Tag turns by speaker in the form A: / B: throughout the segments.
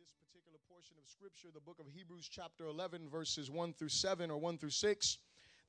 A: this particular portion of Scripture, the book of Hebrews, chapter 11, verses 1 through 7 or 1 through 6.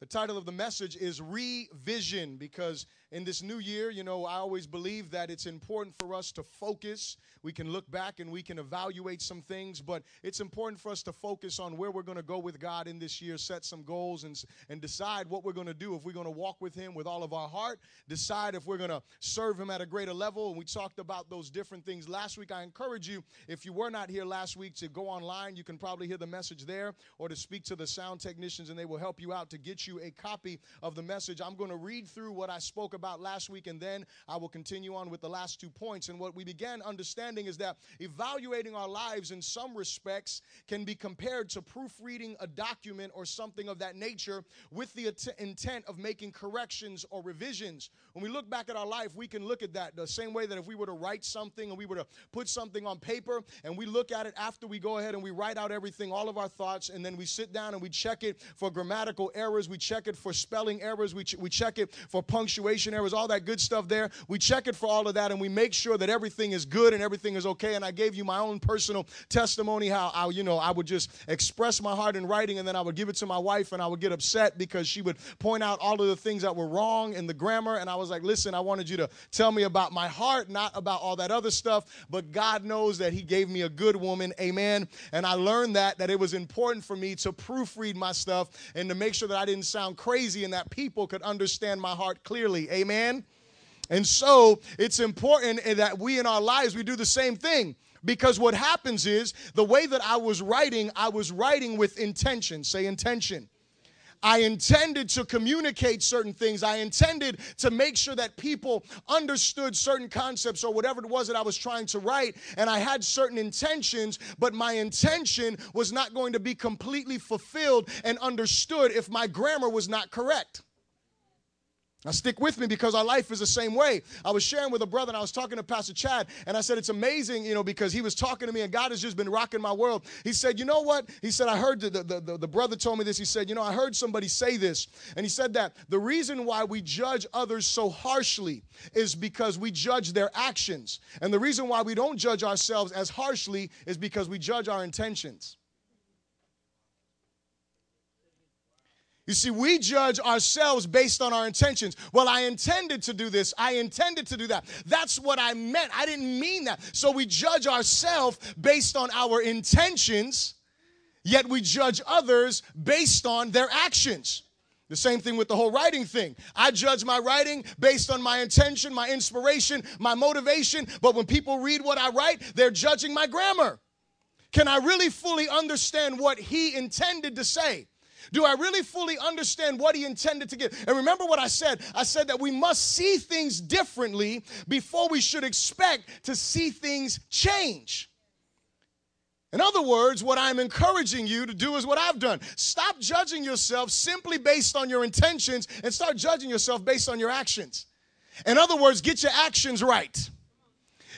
A: The title of the message is Revision because in this new year, you know, I always believe that it's important for us to focus. We can look back and we can evaluate some things, but it's important for us to focus on where we're going to go with God in this year, set some goals, and, and decide what we're going to do. If we're going to walk with Him with all of our heart, decide if we're going to serve Him at a greater level. And we talked about those different things last week. I encourage you, if you were not here last week, to go online. You can probably hear the message there or to speak to the sound technicians, and they will help you out to get you you a copy of the message. I'm going to read through what I spoke about last week, and then I will continue on with the last two points. And what we began understanding is that evaluating our lives in some respects can be compared to proofreading a document or something of that nature with the intent of making corrections or revisions. When we look back at our life, we can look at that the same way that if we were to write something and we were to put something on paper and we look at it after we go ahead and we write out everything, all of our thoughts, and then we sit down and we check it for grammatical errors. We check it for spelling errors. We, ch- we check it for punctuation errors, all that good stuff there. We check it for all of that and we make sure that everything is good and everything is okay. And I gave you my own personal testimony how I, you know, I would just express my heart in writing and then I would give it to my wife and I would get upset because she would point out all of the things that were wrong in the grammar. And I was like, listen, I wanted you to tell me about my heart, not about all that other stuff. But God knows that He gave me a good woman. Amen. And I learned that, that it was important for me to proofread my stuff and to make sure that I didn't sound crazy and that people could understand my heart clearly. Amen. And so it's important eh, that we in our lives we do the same thing because what happens is the way that I was writing, I was writing with intention. Say intention. I intended to communicate certain things. I intended to make sure that people understood certain concepts or whatever it was that I was trying to write. And I had certain intentions, but my intention was not going to be completely fulfilled and understood if my grammar was not correct. Now, stick with me because our life is the same way. I was sharing with a brother and I was talking to Pastor Chad, and I said, It's amazing, you know, because he was talking to me and God has just been rocking my world. He said, You know what? He said, I heard the, the, the, the brother told me this. He said, You know, I heard somebody say this. And he said that the reason why we judge others so harshly is because we judge their actions. And the reason why we don't judge ourselves as harshly is because we judge our intentions. You see, we judge ourselves based on our intentions. Well, I intended to do this. I intended to do that. That's what I meant. I didn't mean that. So we judge ourselves based on our intentions, yet we judge others based on their actions. The same thing with the whole writing thing. I judge my writing based on my intention, my inspiration, my motivation, but when people read what I write, they're judging my grammar. Can I really fully understand what he intended to say? Do I really fully understand what he intended to give? And remember what I said? I said that we must see things differently before we should expect to see things change. In other words, what I'm encouraging you to do is what I've done. Stop judging yourself simply based on your intentions and start judging yourself based on your actions. In other words, get your actions right.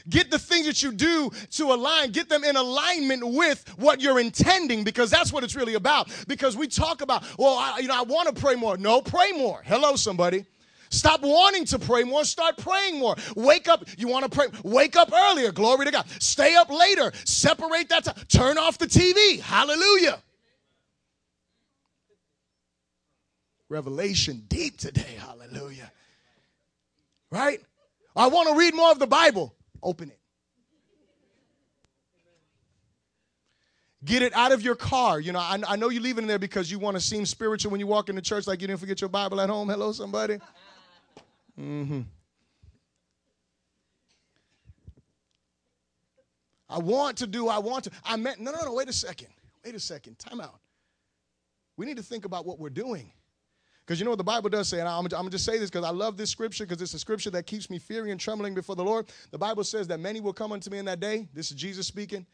A: Get the things that you do to align, get them in alignment with what you're intending because that's what it's really about. Because we talk about, well, I, you know, I want to pray more. No, pray more. Hello, somebody. Stop wanting to pray more. Start praying more. Wake up. You want to pray? Wake up earlier. Glory to God. Stay up later. Separate that time. Turn off the TV. Hallelujah. Revelation deep today. Hallelujah. Right? I want to read more of the Bible. Open it. Get it out of your car. You know, I, I know you leave it in there because you want to seem spiritual when you walk into church, like you didn't forget your Bible at home. Hello, somebody. Mm-hmm. I want to do, I want to. I meant, no, no, no, wait a second. Wait a second. Time out. We need to think about what we're doing. Because you know what the Bible does say, and I'm, I'm going to just say this because I love this scripture because it's a scripture that keeps me fearing and trembling before the Lord. The Bible says that many will come unto me in that day. This is Jesus speaking.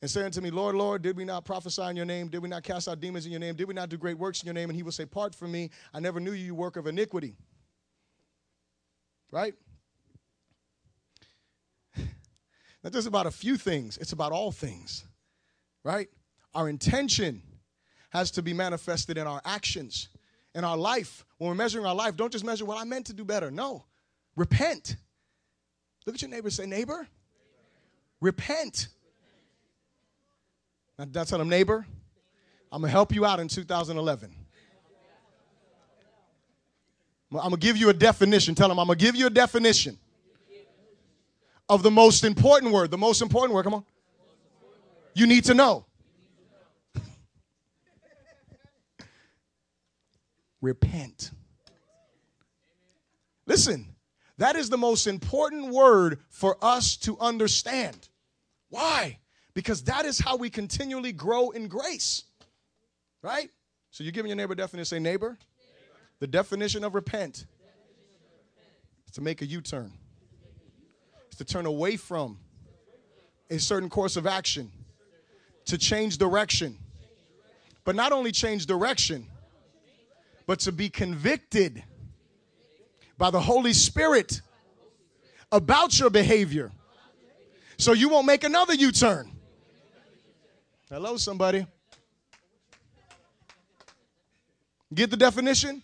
A: And saying to me, Lord, Lord, did we not prophesy in your name? Did we not cast out demons in your name? Did we not do great works in your name? And he will say, Part from me, I never knew you, you work of iniquity. Right? Not just about a few things, it's about all things. Right? Our intention has to be manifested in our actions in our life, when we're measuring our life, don't just measure, what I meant to do better. No, repent. Look at your neighbor say, neighbor, repent. Now, now tell them, neighbor, I'm going to help you out in 2011. I'm going to give you a definition. Tell them, I'm going to give you a definition of the most important word. The most important word, come on. You need to know. Repent. Listen, that is the most important word for us to understand. Why? Because that is how we continually grow in grace. Right? So you're giving your neighbor definition. Say, neighbor, neighbor. the definition of repent is to make a U turn, it's to turn away from a certain course of action, to change direction. But not only change direction, but to be convicted by the Holy Spirit about your behavior so you won't make another U turn. Hello, somebody. Get the definition?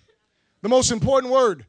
A: The most important word.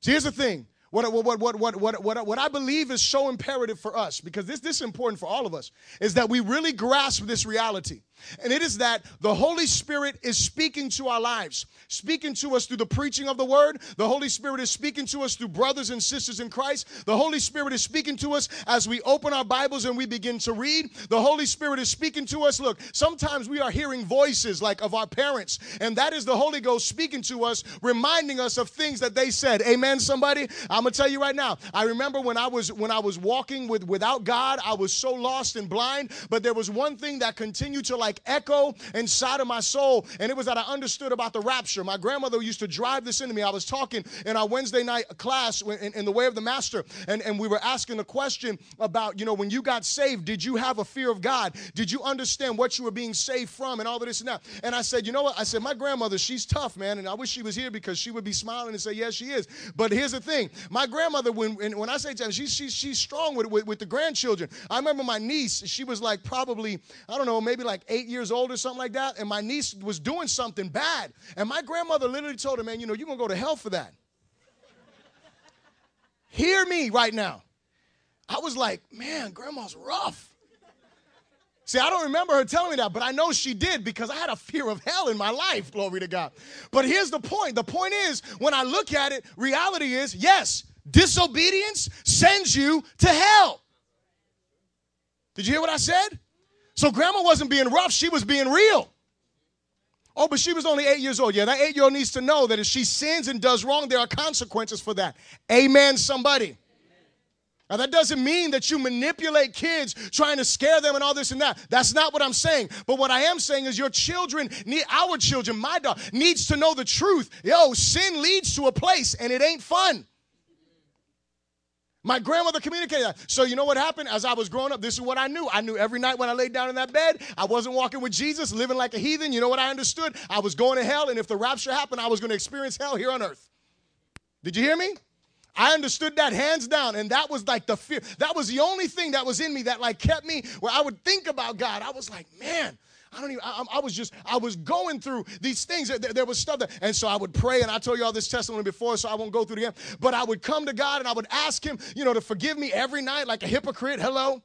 A: See, here's the thing. What, what, what, what, what, what, what I believe is so imperative for us, because this, this is important for all of us, is that we really grasp this reality. And it is that the Holy Spirit is speaking to our lives, speaking to us through the preaching of the word. The Holy Spirit is speaking to us through brothers and sisters in Christ. The Holy Spirit is speaking to us as we open our Bibles and we begin to read. The Holy Spirit is speaking to us. Look, sometimes we are hearing voices like of our parents, and that is the Holy Ghost speaking to us, reminding us of things that they said. Amen, somebody? I'm gonna tell you right now. I remember when I was when I was walking with without God, I was so lost and blind, but there was one thing that continued to like echo inside of my soul. And it was that I understood about the rapture. My grandmother used to drive this into me. I was talking in our Wednesday night class in, in the way of the master, and, and we were asking the question about, you know, when you got saved, did you have a fear of God? Did you understand what you were being saved from and all of this and that? And I said, you know what? I said, my grandmother, she's tough, man. And I wish she was here because she would be smiling and say, yes, she is. But here's the thing. My grandmother, when, when I say time, she's, she's, she's strong with, with, with the grandchildren. I remember my niece, she was like probably, I don't know, maybe like eight years old or something like that, and my niece was doing something bad. And my grandmother literally told her, man, you know, you're going to go to hell for that. Hear me right now. I was like, man, grandma's rough. See, I don't remember her telling me that, but I know she did because I had a fear of hell in my life, glory to God. But here's the point the point is, when I look at it, reality is yes, disobedience sends you to hell. Did you hear what I said? So grandma wasn't being rough, she was being real. Oh, but she was only eight years old. Yeah, that eight year old needs to know that if she sins and does wrong, there are consequences for that. Amen, somebody. Now, that doesn't mean that you manipulate kids trying to scare them and all this and that. That's not what I'm saying. But what I am saying is your children, need, our children, my daughter, needs to know the truth. Yo, sin leads to a place and it ain't fun. My grandmother communicated that. So, you know what happened? As I was growing up, this is what I knew. I knew every night when I laid down in that bed, I wasn't walking with Jesus, living like a heathen. You know what I understood? I was going to hell, and if the rapture happened, I was going to experience hell here on earth. Did you hear me? I understood that hands down, and that was like the fear. That was the only thing that was in me that like kept me where I would think about God. I was like, man, I don't even, I, I, was just, I was going through these things. There, there, was stuff that, and so I would pray, and I told you all this testimony before, so I won't go through it again. But I would come to God and I would ask Him, you know, to forgive me every night like a hypocrite. Hello?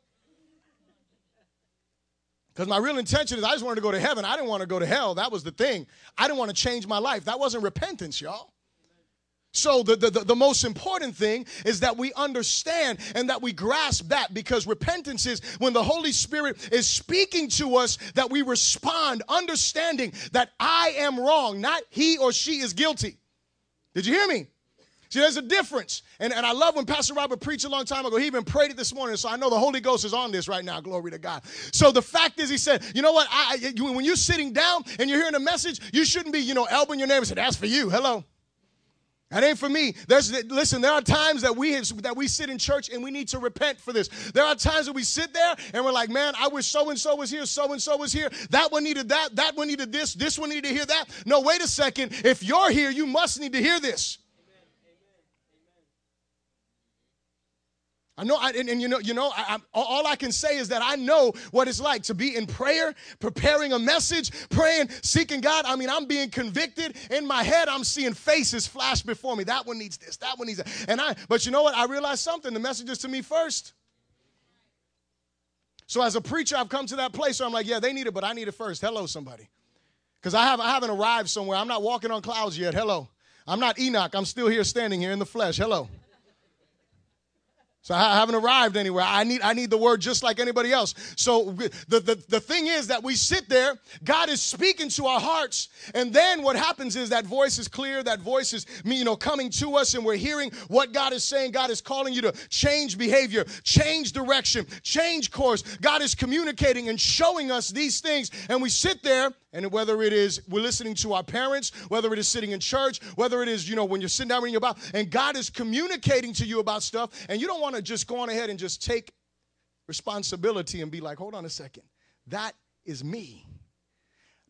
A: Because my real intention is I just wanted to go to heaven. I didn't want to go to hell. That was the thing. I didn't want to change my life. That wasn't repentance, y'all. So, the, the, the, most important thing is that we understand and that we grasp that because repentance is when the Holy Spirit is speaking to us that we respond, understanding that I am wrong, not he or she is guilty. Did you hear me? See, there's a difference. And, and I love when Pastor Robert preached a long time ago. He even prayed it this morning. So I know the Holy Ghost is on this right now. Glory to God. So the fact is, he said, you know what? I, you, when you're sitting down and you're hearing a message, you shouldn't be, you know, elbowing your neighbor and say, that's for you. Hello. That ain't for me. There's listen, there are times that we have, that we sit in church and we need to repent for this. There are times that we sit there and we're like, man, I wish so and so was here, so and so was here. That one needed that, that one needed this, this one needed to hear that. No, wait a second. If you're here, you must need to hear this. I know, I, and, and, you know, you know. I, all I can say is that I know what it's like to be in prayer, preparing a message, praying, seeking God. I mean, I'm being convicted in my head. I'm seeing faces flash before me. That one needs this. That one needs that. And I, but you know what? I realized something. The message is to me first. So as a preacher, I've come to that place where I'm like, yeah, they need it, but I need it first. Hello, somebody. Because I, have, I haven't arrived somewhere. I'm not walking on clouds yet. Hello. I'm not Enoch. I'm still here standing here in the flesh. Hello. So I haven't arrived anywhere. I need, I need the word just like anybody else. So the, the, the thing is that we sit there, God is speaking to our hearts, and then what happens is that voice is clear, that voice is you know coming to us, and we're hearing what God is saying. God is calling you to change behavior, change direction, change course. God is communicating and showing us these things, and we sit there and whether it is we're listening to our parents, whether it is sitting in church, whether it is, you know, when you're sitting down reading your Bible, and God is communicating to you about stuff, and you don't want to just go on ahead and just take responsibility and be like, hold on a second, that is me.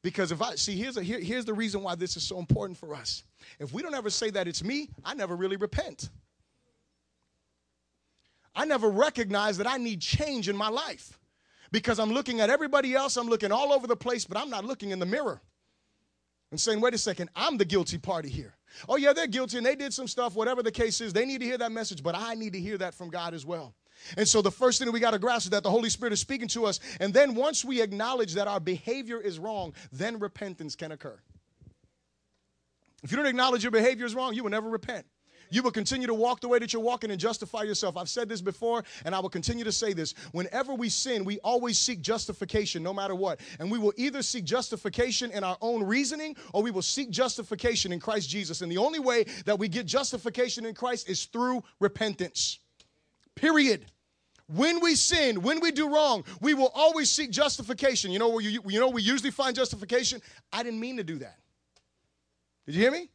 A: Because if I see, here's, a, here, here's the reason why this is so important for us. If we don't ever say that it's me, I never really repent. I never recognize that I need change in my life because I'm looking at everybody else, I'm looking all over the place, but I'm not looking in the mirror and saying, wait a second, I'm the guilty party here. Oh, yeah, they're guilty and they did some stuff, whatever the case is. They need to hear that message, but I need to hear that from God as well. And so the first thing that we got to grasp is that the Holy Spirit is speaking to us. And then once we acknowledge that our behavior is wrong, then repentance can occur. If you don't acknowledge your behavior is wrong, you will never repent you will continue to walk the way that you're walking and justify yourself. I've said this before, and I will continue to say this. Whenever we sin, we always seek justification, no matter what. And we will either seek justification in our own reasoning or we will seek justification in Christ Jesus. And the only way that we get justification in Christ is through repentance. Period. When we sin, when we do wrong, we will always seek justification. You know where you, you know we usually find justification? I didn't mean to do that. Did you hear me?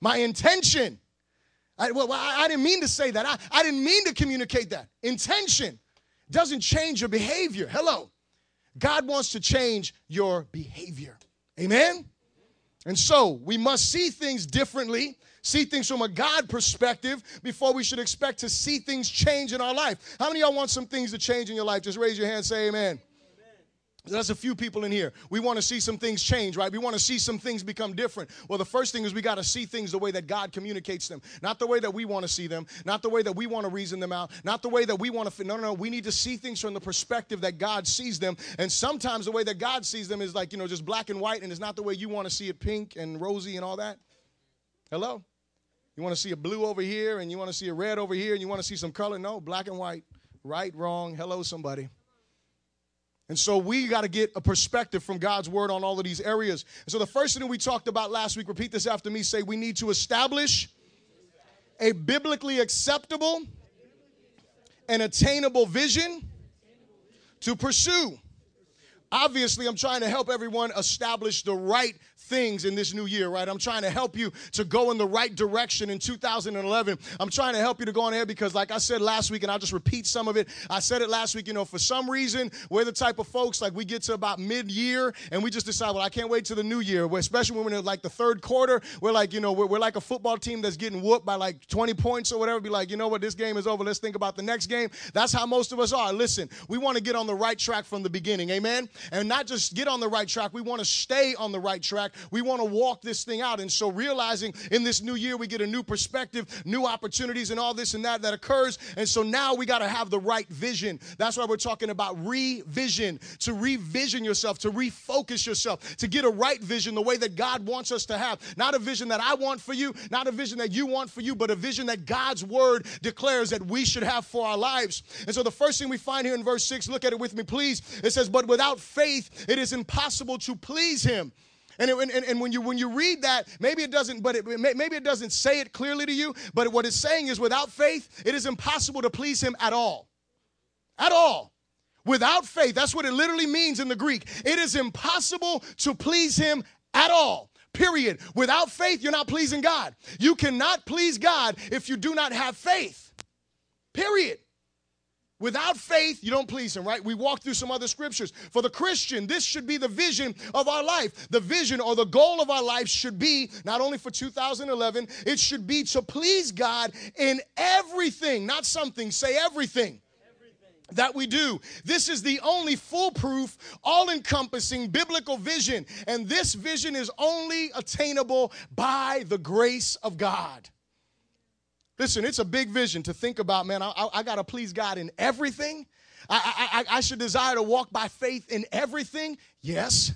A: My intention I, well, I, I didn't mean to say that. I, I didn't mean to communicate that. Intention doesn't change your behavior. Hello. God wants to change your behavior. Amen? And so we must see things differently, see things from a God perspective before we should expect to see things change in our life. How many of y'all want some things to change in your life? Just raise your hand, say amen. That's a few people in here. We want to see some things change, right? We want to see some things become different. Well, the first thing is we got to see things the way that God communicates them, not the way that we want to see them, not the way that we want to reason them out, not the way that we want to. No, no, no. We need to see things from the perspective that God sees them. And sometimes the way that God sees them is like, you know, just black and white, and it's not the way you want to see it pink and rosy and all that. Hello? You want to see a blue over here, and you want to see a red over here, and you want to see some color? No, black and white. Right, wrong. Hello, somebody. And so we got to get a perspective from God's word on all of these areas. And so the first thing we talked about last week, repeat this after me, say we need to establish a biblically acceptable and attainable vision to pursue. Obviously, I'm trying to help everyone establish the right things in this new year, right? I'm trying to help you to go in the right direction in 2011. I'm trying to help you to go on ahead because, like I said last week, and I'll just repeat some of it. I said it last week, you know, for some reason, we're the type of folks like we get to about mid year and we just decide, well, I can't wait to the new year, especially when we're in like the third quarter. We're like, you know, we're, we're like a football team that's getting whooped by like 20 points or whatever. Be like, you know what, this game is over. Let's think about the next game. That's how most of us are. Listen, we want to get on the right track from the beginning, amen? And not just get on the right track, we want to stay on the right track we want to walk this thing out. And so, realizing in this new year, we get a new perspective, new opportunities, and all this and that that occurs. And so now we got to have the right vision. That's why we're talking about revision to revision yourself, to refocus yourself, to get a right vision the way that God wants us to have. Not a vision that I want for you, not a vision that you want for you, but a vision that God's word declares that we should have for our lives. And so, the first thing we find here in verse 6, look at it with me, please. It says, But without faith, it is impossible to please him. And, it, and, and, when you when you read that, maybe it doesn't, but it, maybe it doesn't say it clearly to you. But what it's saying is, without faith, it is impossible to please Him at all, at all. Without faith, that's what it literally means in the Greek. It is impossible to please Him at all. Period. Without faith, you're not pleasing God. You cannot please God if you do not have faith. Period. Without faith, you don't please Him, right? We walk through some other scriptures. For the Christian, this should be the vision of our life. The vision or the goal of our life should be not only for 2011, it should be to please God in everything, not something, say everything that we do. This is the only foolproof, all encompassing biblical vision. And this vision is only attainable by the grace of God. Listen, it's a big vision to think about, man. I, I, I got to please God in everything. I, I, I should desire to walk by faith in everything. Yes.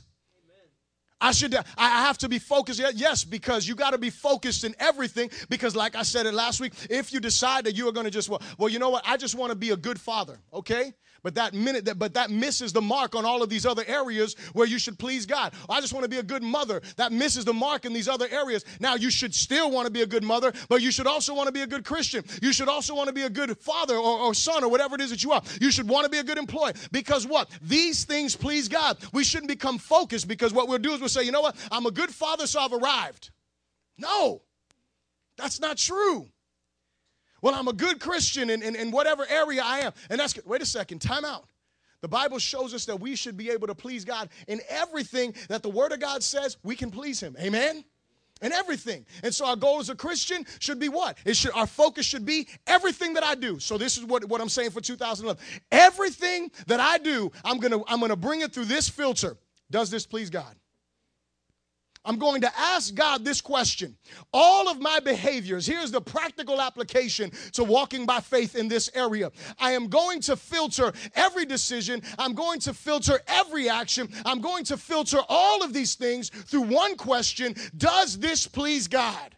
A: I should I have to be focused. Yes, because you got to be focused in everything. Because, like I said it last week, if you decide that you are going to just well, well, you know what? I just want to be a good father. Okay, but that minute that but that misses the mark on all of these other areas where you should please God. I just want to be a good mother. That misses the mark in these other areas. Now you should still want to be a good mother, but you should also want to be a good Christian. You should also want to be a good father or, or son or whatever it is that you are. You should want to be a good employee because what? These things please God. We shouldn't become focused because what we'll do is we'll say, you know what? I'm a good father, so I've arrived. No, that's not true. Well, I'm a good Christian in, in, in whatever area I am. And that's, good. wait a second, time out. The Bible shows us that we should be able to please God in everything that the Word of God says we can please Him. Amen? In everything. And so our goal as a Christian should be what? It should our focus should be everything that I do. So this is what, what I'm saying for 2011. Everything that I do, I'm gonna I'm gonna bring it through this filter. Does this please God? I'm going to ask God this question. All of my behaviors, here's the practical application to walking by faith in this area. I am going to filter every decision, I'm going to filter every action, I'm going to filter all of these things through one question Does this please God?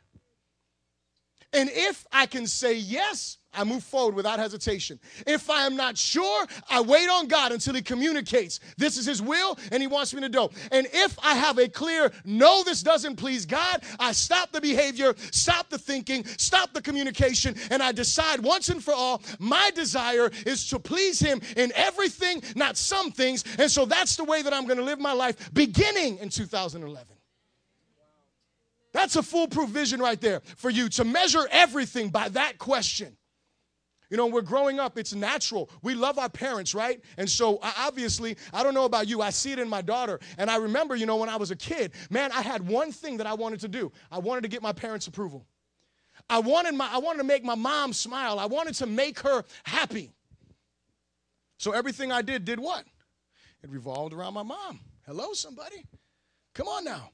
A: And if I can say yes, I move forward without hesitation. If I am not sure, I wait on God until He communicates. This is His will and He wants me to do. And if I have a clear, no, this doesn't please God, I stop the behavior, stop the thinking, stop the communication, and I decide once and for all, my desire is to please Him in everything, not some things. And so that's the way that I'm going to live my life beginning in 2011. That's a foolproof vision right there for you to measure everything by that question. You know, we're growing up, it's natural. We love our parents, right? And so, obviously, I don't know about you, I see it in my daughter. And I remember, you know, when I was a kid, man, I had one thing that I wanted to do I wanted to get my parents' approval. I wanted, my, I wanted to make my mom smile, I wanted to make her happy. So, everything I did, did what? It revolved around my mom. Hello, somebody. Come on now.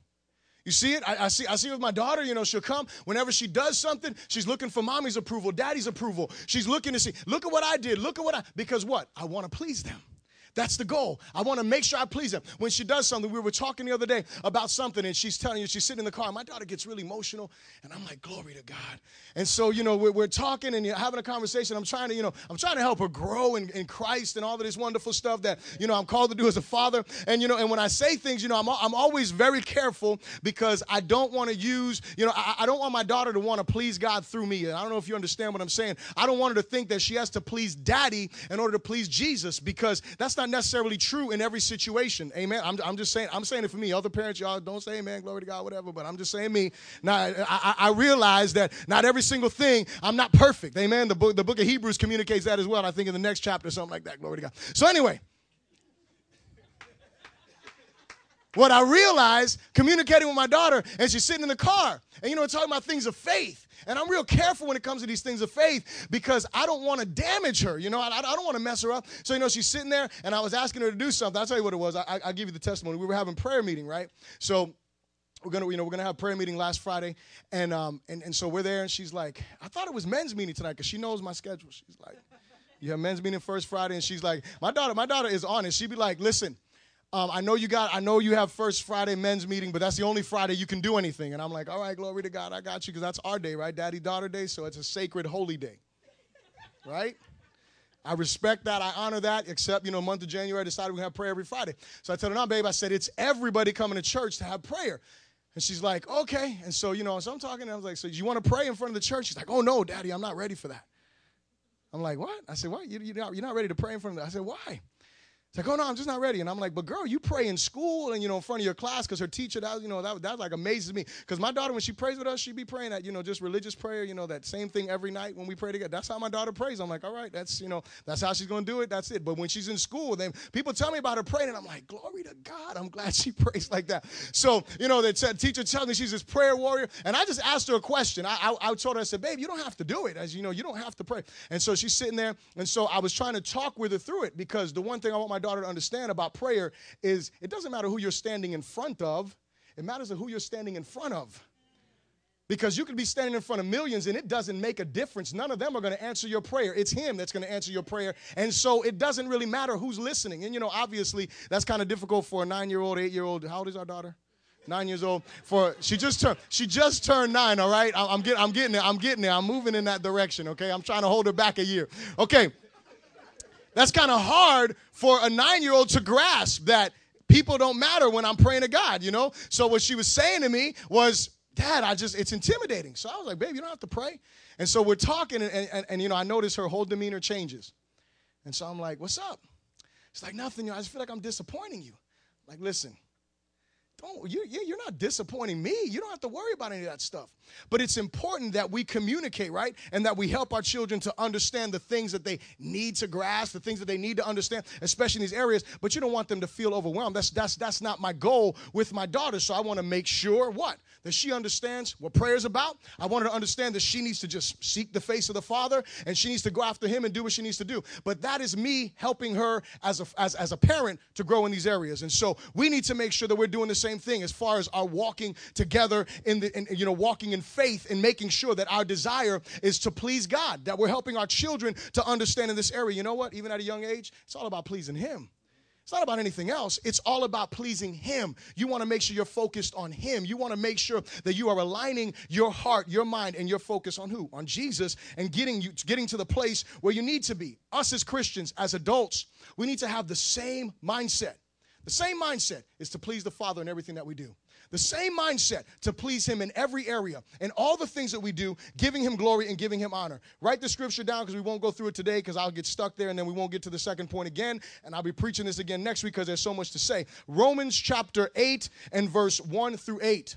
A: You see it? I, I, see. I see with my daughter. You know, she'll come whenever she does something. She's looking for mommy's approval, daddy's approval. She's looking to see. Look at what I did. Look at what I. Because what? I want to please them. That's the goal. I want to make sure I please them. When she does something, we were talking the other day about something, and she's telling you, she's sitting in the car. And my daughter gets really emotional, and I'm like, glory to God. And so, you know, we're, we're talking and having a conversation. I'm trying to, you know, I'm trying to help her grow in, in Christ and all of this wonderful stuff that, you know, I'm called to do as a father. And, you know, and when I say things, you know, I'm, I'm always very careful because I don't want to use, you know, I, I don't want my daughter to want to please God through me. I don't know if you understand what I'm saying. I don't want her to think that she has to please daddy in order to please Jesus because that's not not necessarily true in every situation. Amen. I'm, I'm just saying, I'm saying it for me. Other parents, y'all don't say amen, glory to God, whatever, but I'm just saying me. Now, I, I realize that not every single thing, I'm not perfect. Amen. The book, the book of Hebrews communicates that as well. I think in the next chapter, something like that. Glory to God. So, anyway. What I realized communicating with my daughter, and she's sitting in the car, and you know, talking about things of faith. And I'm real careful when it comes to these things of faith because I don't want to damage her. You know, I, I don't want to mess her up. So, you know, she's sitting there and I was asking her to do something. I'll tell you what it was. I, will give you the testimony. We were having prayer meeting, right? So, we're gonna, you know, we're gonna have prayer meeting last Friday, and um, and, and so we're there, and she's like, I thought it was men's meeting tonight because she knows my schedule. She's like, you have men's meeting first Friday, and she's like, my daughter, my daughter is honest. She'd be like, listen, um, I know you got, I know you have first Friday men's meeting, but that's the only Friday you can do anything. And I'm like, all right, glory to God, I got you, because that's our day, right? Daddy daughter day, so it's a sacred holy day, right? I respect that. I honor that. Except, you know, month of January, I decided we have prayer every Friday. So I told her, no, babe, I said, it's everybody coming to church to have prayer. And she's like, okay. And so, you know, so I'm talking, and I was like, so you want to pray in front of the church? She's like, oh, no, daddy, I'm not ready for that. I'm like, what? I said, what? You, you're, not, you're not ready to pray in front of the I said, why? It's like, oh no, I'm just not ready. And I'm like, but girl, you pray in school and you know in front of your class because her teacher, that you know, that that like amazes me. Because my daughter, when she prays with us, she be praying that you know just religious prayer, you know that same thing every night when we pray together. That's how my daughter prays. I'm like, all right, that's you know that's how she's gonna do it. That's it. But when she's in school, then people tell me about her praying, and I'm like, glory to God, I'm glad she prays like that. So you know, the teacher tells me she's this prayer warrior, and I just asked her a question. I, I, I told her, I said, babe, you don't have to do it. As you know, you don't have to pray. And so she's sitting there, and so I was trying to talk with her through it because the one thing I want my daughter to understand about prayer is it doesn't matter who you're standing in front of, it matters who you're standing in front of. Because you could be standing in front of millions and it doesn't make a difference. None of them are going to answer your prayer. It's Him that's going to answer your prayer. And so it doesn't really matter who's listening. And you know, obviously, that's kind of difficult for a nine year old, eight year old. How old is our daughter? Nine years old. For she just turned she just turned nine. All right, I'm getting I'm getting there. I'm getting there. I'm moving in that direction. Okay, I'm trying to hold her back a year. Okay, that's kind of hard for a nine year old to grasp that people don't matter when I'm praying to God. You know. So what she was saying to me was, Dad, I just, it's intimidating. So I was like, babe, you don't have to pray. And so we're talking, and, and, and, you know, I notice her whole demeanor changes. And so I'm like, what's up? It's like, nothing. You know, I just feel like I'm disappointing you. Like, listen, don't, you, you're not disappointing me. You don't have to worry about any of that stuff. But it's important that we communicate, right? And that we help our children to understand the things that they need to grasp, the things that they need to understand, especially in these areas. But you don't want them to feel overwhelmed. That's, that's, that's not my goal with my daughter. So I want to make sure what? That she understands what prayer is about. I want her to understand that she needs to just seek the face of the Father and she needs to go after Him and do what she needs to do. But that is me helping her as a, as, as a parent to grow in these areas. And so we need to make sure that we're doing the same thing as far as our walking together in the, in, you know, walking in faith and making sure that our desire is to please God, that we're helping our children to understand in this area. You know what? Even at a young age, it's all about pleasing Him. It's not about anything else. It's all about pleasing Him. You want to make sure you're focused on Him. You want to make sure that you are aligning your heart, your mind, and your focus on who? On Jesus and getting you getting to the place where you need to be. Us as Christians, as adults, we need to have the same mindset. The same mindset is to please the Father in everything that we do. The same mindset to please Him in every area and all the things that we do, giving Him glory and giving Him honor. Write the scripture down because we won't go through it today because I'll get stuck there and then we won't get to the second point again. And I'll be preaching this again next week because there's so much to say. Romans chapter 8 and verse 1 through 8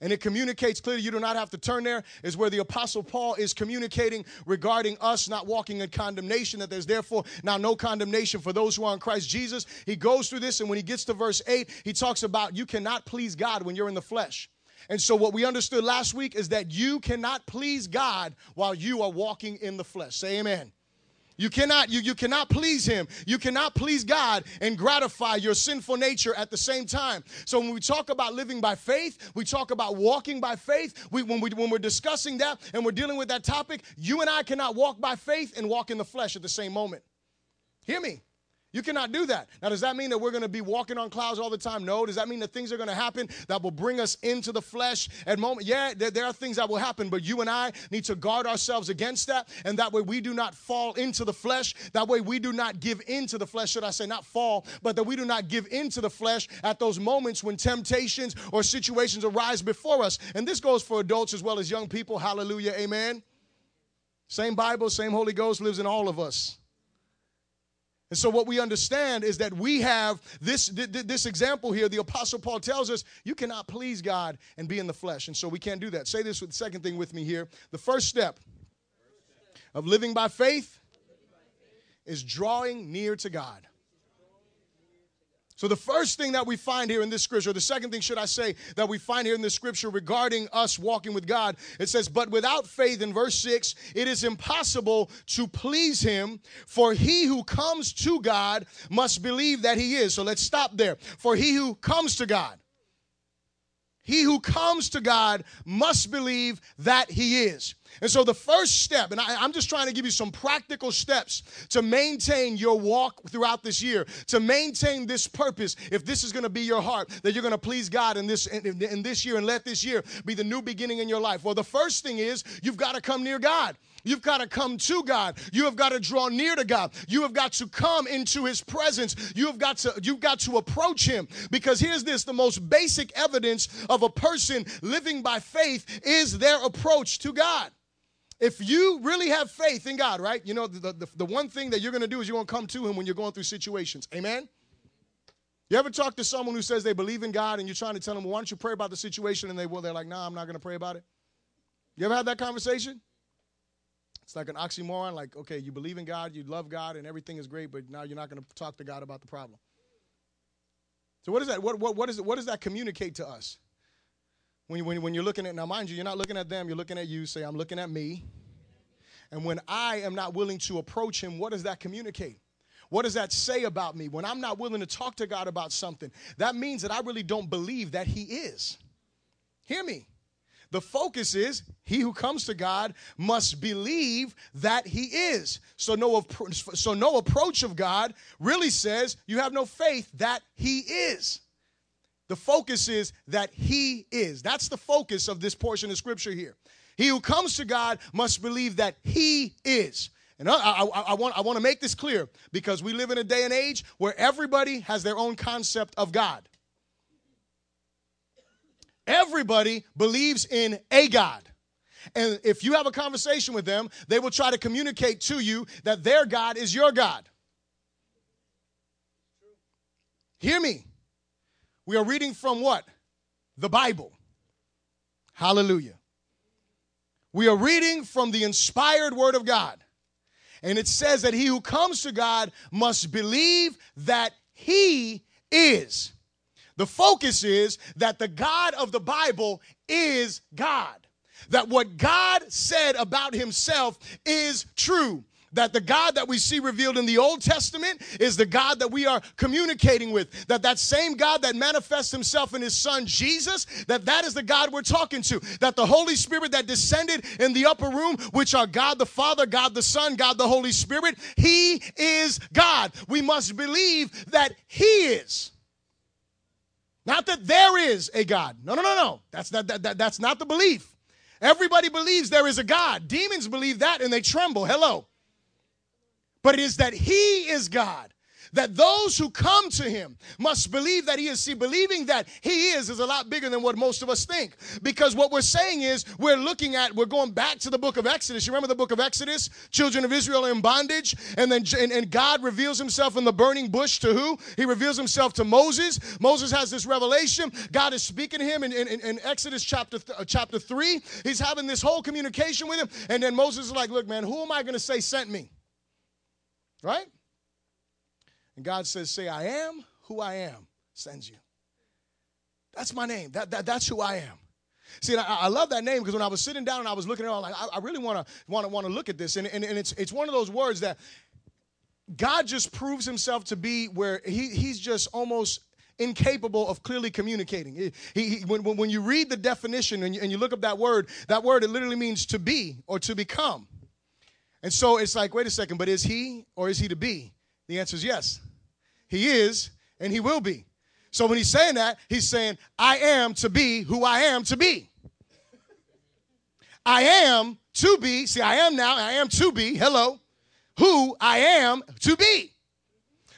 A: and it communicates clearly you do not have to turn there is where the apostle paul is communicating regarding us not walking in condemnation that there's therefore now no condemnation for those who are in christ jesus he goes through this and when he gets to verse 8 he talks about you cannot please god when you're in the flesh and so, what we understood last week is that you cannot please God while you are walking in the flesh. Say amen. You cannot, you, you cannot please him. You cannot please God and gratify your sinful nature at the same time. So when we talk about living by faith, we talk about walking by faith. We, when, we, when we're discussing that and we're dealing with that topic, you and I cannot walk by faith and walk in the flesh at the same moment. Hear me. You cannot do that. Now, does that mean that we're going to be walking on clouds all the time? No. Does that mean that things are going to happen that will bring us into the flesh at moment? Yeah, there, there, are things that will happen, but you and I need to guard ourselves against that, and that way we do not fall into the flesh. That way we do not give into the flesh, should I say, not fall, but that we do not give into the flesh at those moments when temptations or situations arise before us. And this goes for adults as well as young people. Hallelujah. Amen. Same Bible, same Holy Ghost lives in all of us. And so, what we understand is that we have this, this example here. The Apostle Paul tells us you cannot please God and be in the flesh. And so, we can't do that. Say this with the second thing with me here. The first step of living by faith is drawing near to God. So, the first thing that we find here in this scripture, the second thing, should I say, that we find here in this scripture regarding us walking with God, it says, But without faith, in verse 6, it is impossible to please him, for he who comes to God must believe that he is. So, let's stop there. For he who comes to God, he who comes to God must believe that he is. And so, the first step, and I, am just trying to give you some practical steps to maintain your walk throughout this year, to maintain this purpose. If this is going to be your heart, that you're going to please God in this in, in this year, and let this year be the new beginning in your life. Well, the first thing is you've got to come near God. You've got to come to God. You have got to draw near to God. You have got to come into his presence. You have got to you've got to approach him because here's this the most basic evidence of a person living by faith is their approach to God. If you really have faith in God, right? You know, the, the, the one thing that you're going to do is you're going to come to Him when you're going through situations. Amen? You ever talk to someone who says they believe in God and you're trying to tell them, well, why don't you pray about the situation? And they, well, they're like, nah, I'm not going to pray about it. You ever had that conversation? It's like an oxymoron, like, okay, you believe in God, you love God, and everything is great, but now you're not going to talk to God about the problem. So what is that? What, what, what, is what does that communicate to us? When, when, when you're looking at, now mind you, you're not looking at them, you're looking at you. Say, I'm looking at me. And when I am not willing to approach him, what does that communicate? What does that say about me? When I'm not willing to talk to God about something, that means that I really don't believe that he is. Hear me. the focus is he who comes to God must believe that he is. So no, so no approach of God really says you have no faith that he is. The focus is that he is. That's the focus of this portion of scripture here. He who comes to God must believe that he is. And I, I, I, want, I want to make this clear because we live in a day and age where everybody has their own concept of God. Everybody believes in a God. And if you have a conversation with them, they will try to communicate to you that their God is your God. Hear me. We are reading from what? The Bible. Hallelujah. We are reading from the inspired Word of God. And it says that he who comes to God must believe that he is. The focus is that the God of the Bible is God. That what God said about himself is true that the God that we see revealed in the Old Testament is the God that we are communicating with. That that same God that manifests himself in his son Jesus, that that is the God we're talking to. That the Holy Spirit that descended in the upper room, which are God the Father, God the Son, God the Holy Spirit, he is God. We must believe that he is. Not that there is a God. No, no, no, no. That's not that, that that's not the belief. Everybody believes there is a God. Demons believe that and they tremble. Hello but it is that He is God. That those who come to him must believe that he is. See, believing that he is is a lot bigger than what most of us think. Because what we're saying is, we're looking at, we're going back to the book of Exodus. You remember the book of Exodus? Children of Israel in bondage. And then and, and God reveals himself in the burning bush to who? He reveals himself to Moses. Moses has this revelation. God is speaking to him in, in, in Exodus chapter, th- uh, chapter 3. He's having this whole communication with him. And then Moses is like, look, man, who am I going to say sent me? Right? And God says, Say, I am who I am, sends you. That's my name. That, that, that's who I am. See, I, I love that name because when I was sitting down and I was looking at it, I'm like, I, I really want to want to want to look at this. And, and, and it's it's one of those words that God just proves himself to be where he, he's just almost incapable of clearly communicating. He, he, when, when you read the definition and you, and you look up that word, that word, it literally means to be or to become. And so it's like, wait a second, but is he or is he to be? The answer is yes. He is and he will be. So when he's saying that, he's saying, I am to be who I am to be. I am to be, see, I am now, I am to be, hello, who I am to be.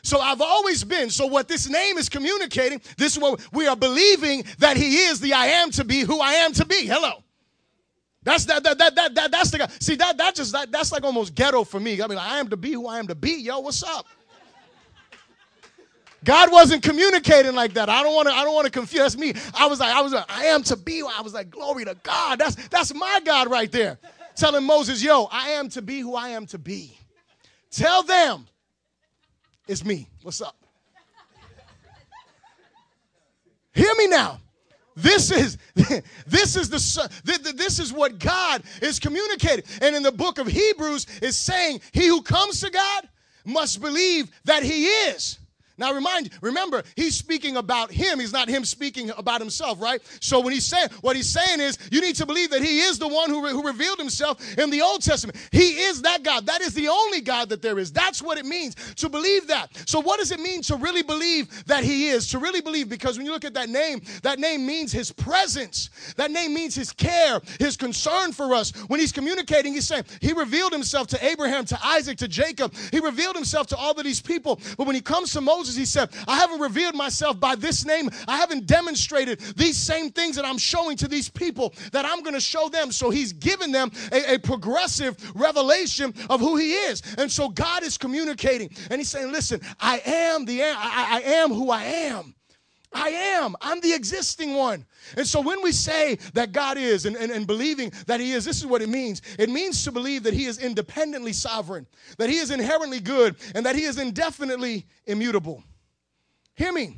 A: So I've always been. So what this name is communicating, this is what we are believing that he is the I am to be who I am to be. Hello. That's that, that, that, that, that that's the guy. See, that, that just that, that's like almost ghetto for me. I mean, I am to be who I am to be. Yo, what's up? God wasn't communicating like that. I don't want to. I don't want to confuse me. I was like, I was like, I am to be. I was like, glory to God. That's that's my God right there. Telling Moses, yo, I am to be who I am to be. Tell them it's me. What's up? Hear me now. This is this is the this is what God is communicating. And in the book of Hebrews is saying, he who comes to God must believe that he is. Now remind remember, he's speaking about him. He's not him speaking about himself, right? So when he's saying what he's saying is you need to believe that he is the one who, re- who revealed himself in the Old Testament. He is that God. That is the only God that there is. That's what it means to believe that. So what does it mean to really believe that he is? To really believe because when you look at that name, that name means his presence. That name means his care, his concern for us. When he's communicating, he's saying he revealed himself to Abraham, to Isaac, to Jacob. He revealed himself to all of these people. But when he comes to Moses, Moses, he said, I haven't revealed myself by this name. I haven't demonstrated these same things that I'm showing to these people that I'm going to show them. So he's given them a, a progressive revelation of who he is. And so God is communicating and he's saying, listen, I am the, I, I am who I am. I am. I'm the existing one. And so when we say that God is and, and, and, believing that He is, this is what it means. It means to believe that He is independently sovereign, that He is inherently good, and that He is indefinitely immutable. Hear me.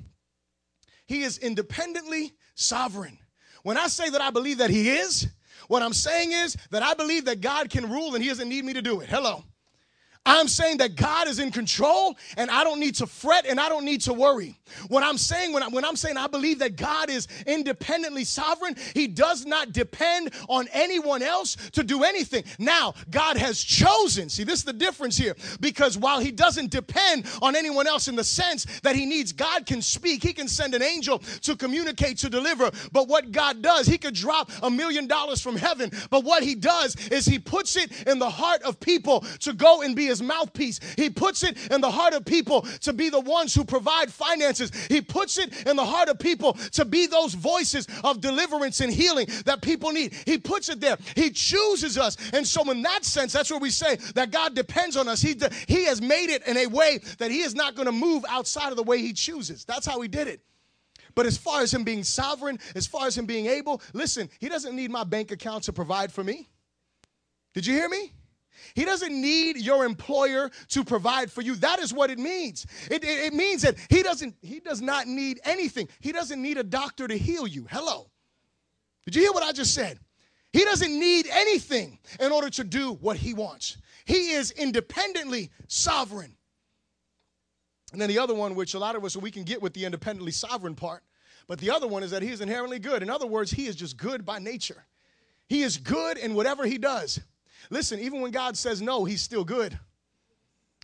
A: He is independently sovereign. When I say that I believe that He is, what I'm saying is that I believe that God can rule and He doesn't need me to do it. Hello. I'm saying that God is in control and I don't need to fret and I don't need to worry. What I'm saying, when, I, when I'm saying I believe that God is independently sovereign, He does not depend on anyone else to do anything. Now, God has chosen, see, this is the difference here, because while He doesn't depend on anyone else in the sense that He needs, God can speak, He can send an angel to communicate, to deliver. But what God does, He could drop a million dollars from heaven, but what He does is He puts it in the heart of people to go and be His mouthpiece. He puts it in the heart of people to be the ones who provide finances. He puts it in the heart of people to be those voices of deliverance and healing that people need. He puts it there. He chooses us. And so, in that sense, that's where we say that God depends on us. He, he has made it in a way that He is not going to move outside of the way He chooses. That's how He did it. But as far as Him being sovereign, as far as Him being able, listen, He doesn't need my bank account to provide for me. Did you hear me? He doesn't need your employer to provide for you. That is what it means. It, it, it, means that he doesn't, he does not need anything. He doesn't need a doctor to heal you. Hello. Did you hear what I just said? He doesn't need anything in order to do what he wants. He is independently sovereign. And then the other one, which a lot of us we can get with the independently sovereign part, but the other one is that he is inherently good. In other words, he is just good by nature. He is good in whatever he does. Listen, even when God says no, he's still good.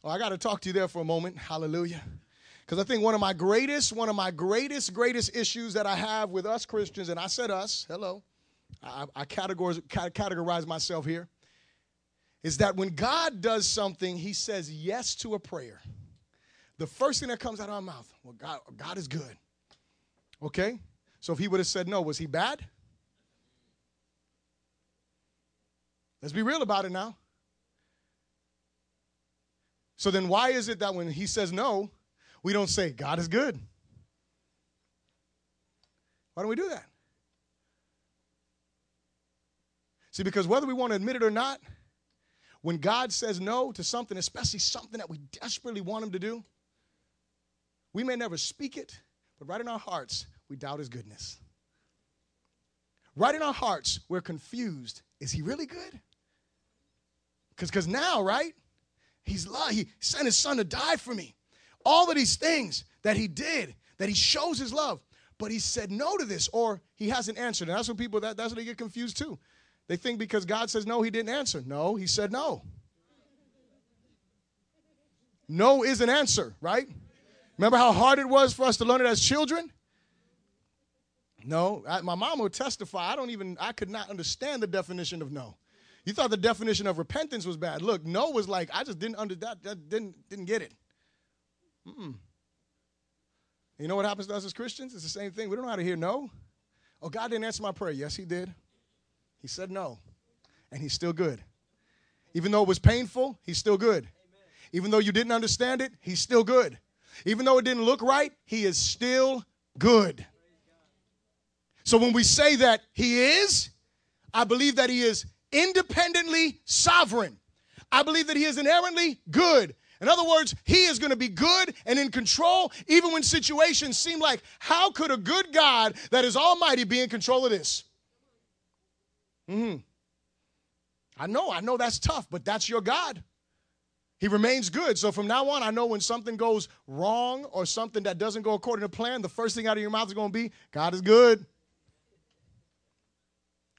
A: Oh, I got to talk to you there for a moment. Hallelujah. Because I think one of my greatest, one of my greatest, greatest issues that I have with us Christians, and I said us, hello, I, I categorize, categorize myself here, is that when God does something, he says yes to a prayer. The first thing that comes out of our mouth, well, God, God is good. Okay? So if he would have said no, was he bad? Let's be real about it now. So then, why is it that when he says no, we don't say, God is good? Why don't we do that? See, because whether we want to admit it or not, when God says no to something, especially something that we desperately want Him to do, we may never speak it, but right in our hearts, we doubt His goodness. Right in our hearts, we're confused. Is He really good? Because because now, right? He's love. He sent his son to die for me. All of these things that he did, that he shows his love. But he said no to this, or he hasn't answered. And that's what people that, that's what they get confused too. They think because God says no, he didn't answer. No, he said no. No is an answer, right? Remember how hard it was for us to learn it as children? No, I, my mom would testify. I don't even, I could not understand the definition of no. You thought the definition of repentance was bad. Look, no was like, I just didn't under that, that didn't didn't get it. Mm-mm. You know what happens to us as Christians? It's the same thing. We don't know how to hear no. Oh, God didn't answer my prayer. Yes, He did. He said no. And He's still good. Even though it was painful, He's still good. Amen. Even though you didn't understand it, He's still good. Even though it didn't look right, He is still good. So when we say that He is, I believe that He is independently sovereign. I believe that He is inherently good. In other words, He is going to be good and in control even when situations seem like, how could a good God that is almighty be in control of this? hmm I know, I know that's tough, but that's your God. He remains good. So from now on, I know when something goes wrong or something that doesn't go according to plan, the first thing out of your mouth is going to be, God is good.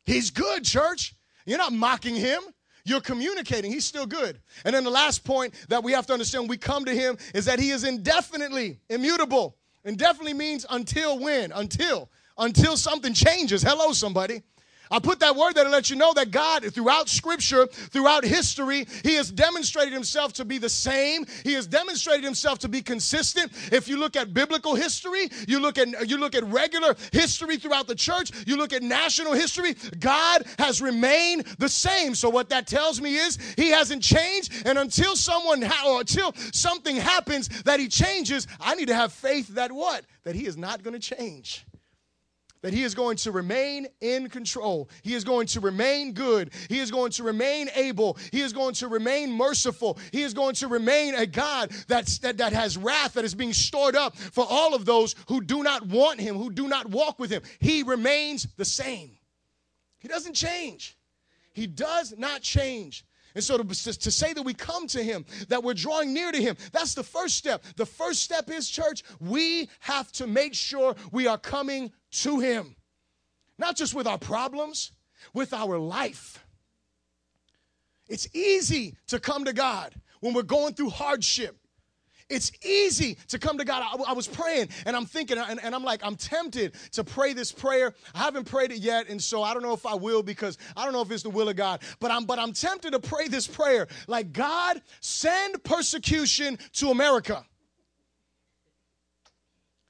A: He's good, church. You're not mocking him. You're communicating. He's still good. And then the last point that we have to understand when we come to him is that he is indefinitely immutable. Indefinitely means until when? Until. Until something changes. Hello, somebody. I put that word there to let you know that God, throughout Scripture, throughout history, He has demonstrated Himself to be the same. He has demonstrated Himself to be consistent. If you look at biblical history, you look at you look at regular history throughout the church, you look at national history, God has remained the same. So what that tells me is He hasn't changed, and until someone ha- or until something happens that He changes, I need to have faith that what that He is not going to change that he is going to remain in control. He is going to remain good. He is going to remain able. He is going to remain merciful. He is going to remain a God that's, that, that has wrath that is being stored up for all of those who do not want him, who do not walk with him. He remains the same. He doesn't change. He does not change. And so to, to say that we come to Him, that we're drawing near to Him, that's the first step. The first step is, church, we have to make sure we are coming to Him. Not just with our problems, with our life. It's easy to come to God when we're going through hardship. It's easy to come to God. I, I was praying and I'm thinking, and, and, I'm like, I'm tempted to pray this prayer. I haven't prayed it yet, and so I don't know if I will because I don't know if it's the will of God. But I'm but I'm tempted to pray this prayer. Like, God, send persecution to America.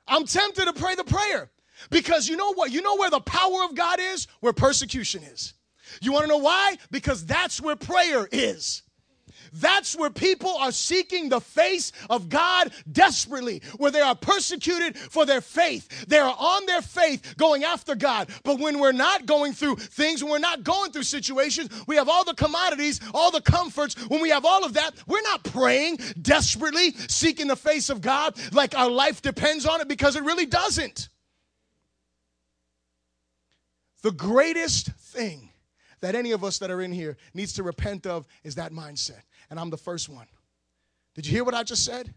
A: I'm tempted to pray the prayer because you know what? You know where the power of God is? Where persecution is. You want to know why? Because that's where prayer is. That's where people are seeking the face of God desperately, where they are persecuted for their faith. They are on their faith going after God. But when we're not going through things, when we're not going through situations, we have all the commodities, all the comforts. When we have all of that, we're not praying desperately, seeking the face of God like our life depends on it because it really doesn't. The greatest thing that any of us that are in here needs to repent of is that mindset. And I'm the first one. Did you hear what I just said?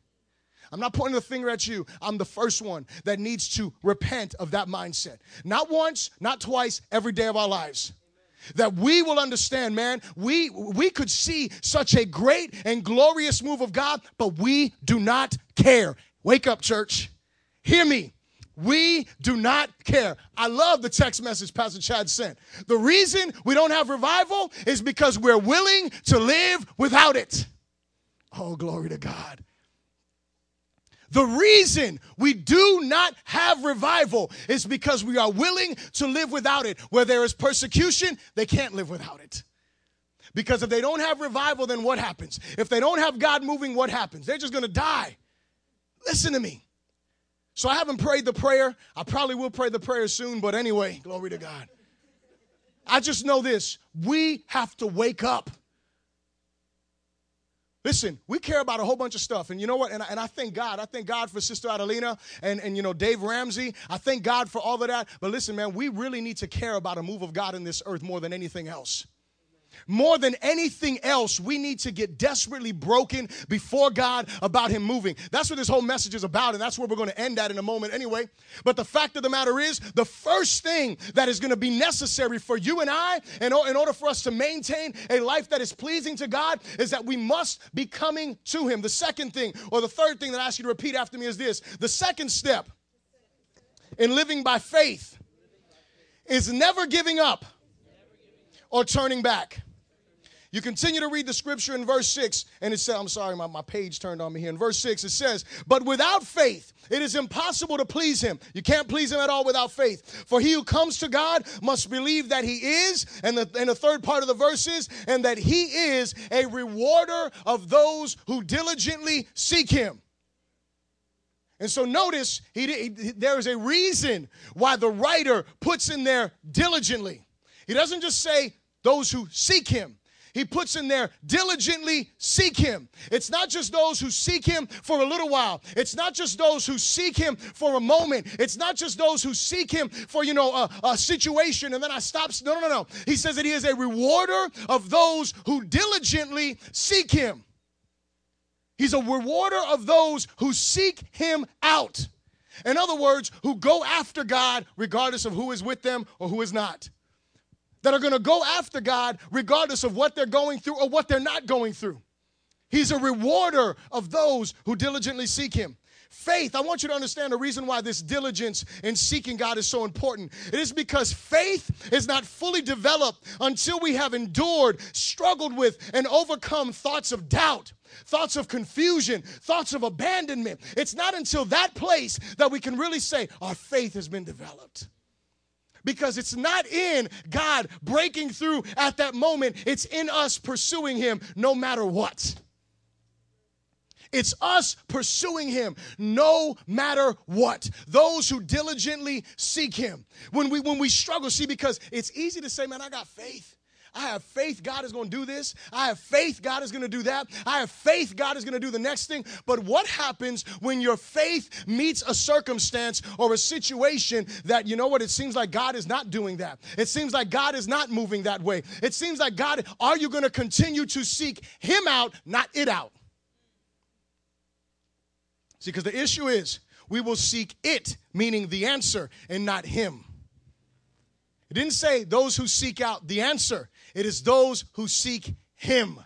A: I'm not pointing the finger at you. I'm the first one that needs to repent of that mindset. Not once, not twice, every day of our lives. That we will understand, man, we we could see such a great and glorious move of God, but we do not care. Wake up, church. Hear me. We do not care. I love the text message Pastor Chad sent. The reason we don't have revival is because we're willing to live without it. Oh, glory to God. The reason we do not have revival is because we are willing to live without it. Where there is persecution, they can't live without it. Because if they don't have revival, then what happens? If they don't have God moving, what happens? They're just to die. Listen to me. So I haven't prayed the prayer. I probably will pray the prayer soon, but anyway, glory to God. I just know this we have to wake up. Listen, we care about a whole bunch of stuff. And you know what? And I, and I thank God. I thank God for Sister Adelina and, and, you know, Dave Ramsey. I thank God for all of that. But listen, man, we really need to care about a move of God in this earth more than anything else. More than anything else, we need to get desperately broken before God about Him moving. That's what this whole message is about, and that's where we're going to end at in a moment anyway. But the fact of the matter is, the first thing that is going to be necessary for you and I, in, in order for us to maintain a life that is pleasing to God, is that we must be coming to Him. The second thing, or the third thing that I ask you to repeat after me is this the second step in living by faith is never giving up or turning back. You continue to read the scripture in verse 6, and it says, I'm sorry, my, my page turned on me here. In verse 6, it says, But without faith, it is impossible to please him. You can't please him at all without faith. For he who comes to God must believe that he is, and the, and the third part of the verse is, and that he is a rewarder of those who diligently seek him. And so notice he, he, there is a reason why the writer puts in there diligently. He doesn't just say those who seek him. He puts in there diligently seek him. It's not just those who seek him for a little while. It's not just those who seek him for a moment. It's not just those who seek him for, you know, a, a situation and then I stop. No, no, no, no. He says that he is a rewarder of those who diligently seek him. He's a rewarder of those who seek him out. In other words, who go after God regardless of who is with them or who is not that are going to go after God regardless of what they're going through or what they're not going through. He's a rewarder of those who diligently seek Him. Faith, I want you to understand the reason why this diligence in seeking God is so important. It is because faith is not fully developed until we have endured, struggled with, and overcome thoughts of doubt, thoughts of confusion, thoughts of abandonment. It's not until that place that we can really say our faith has been developed because it's not in God breaking through at that moment, it's in us pursuing Him no matter what. It's us pursuing him no matter what. Those who diligently seek him. When we when we struggle, see, because it's easy to say, man, I got faith. I have faith God is going to do this. I have faith God is going to do that. I have faith God is going to do the next thing. But what happens when your faith meets a circumstance or a situation that, you know what, it seems like God is not doing that? It seems like God is not moving that way. It seems like God, are you going to continue to seek Him out, not it out? See, because the issue is we will seek it, meaning the answer, and not Him. It didn't say those who seek out the answer, it is those who seek Him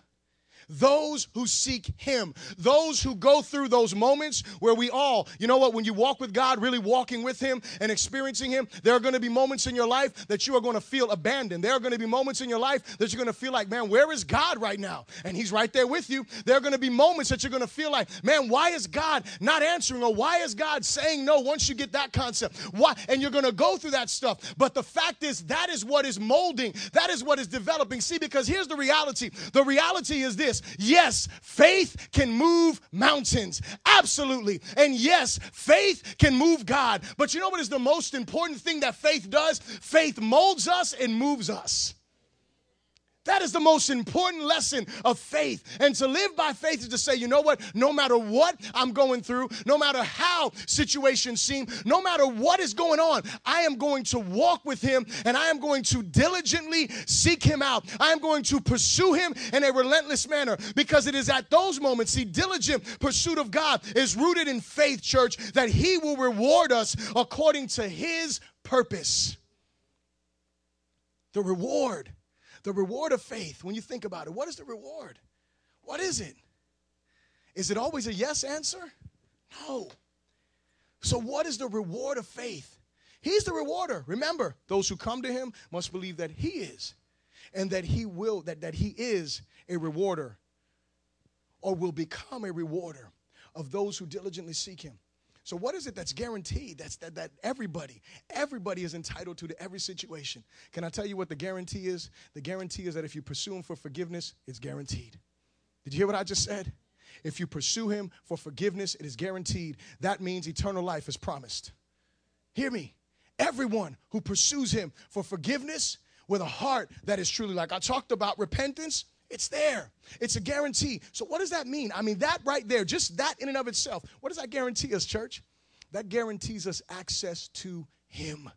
A: those who seek Him, those who go through those moments where we all, you know what, when you walk with God, really walking with Him and experiencing Him, there are going to be moments in your life that you are going to feel abandoned. There are going to be moments in your life that you're going to feel like, man, where is God right now? And He's right there with you. There are going to be moments that you're going to feel like, man, why is God not answering or why is God saying no once you get that concept? Why? And you're going to go through that stuff. But the fact is, that is what is molding, that is what is developing. See, because here's the reality the reality is this Yes, faith can move mountains. Absolutely. And yes, faith can move God. But you know what is the most important thing that faith does? Faith molds us and moves us. That is the most important lesson of faith. And to live by faith is to say, you know what? No matter what I'm going through, no matter how situations seem, no matter what is going on, I am going to walk with Him and I am going to diligently seek Him out. I am going to pursue Him in a relentless manner because it is at those moments, see, diligent pursuit of God is rooted in faith, church, that He will reward us according to His purpose. The reward the reward of faith, when you think about it, what is the reward? What is it? Is it always a yes answer? No. So, what is the reward of faith? He's the rewarder. Remember, those who come to him must believe that he is and that he will, that, that he is a rewarder or will become a rewarder of those who diligently seek him. So what is it that's guaranteed? That's that, that everybody, everybody is entitled to to every situation. Can I tell you what the guarantee is? The guarantee is that if you pursue him for forgiveness, it's guaranteed. Did you hear what I just said? If you pursue him for forgiveness, it is guaranteed. That means eternal life is promised. Hear me. Everyone who pursues him for forgiveness with a heart that is truly like I talked about repentance, it's there. It's a guarantee. So, what does that mean? I mean, that right there, just that in and of itself, what does that guarantee us, church? That guarantees us access to Him.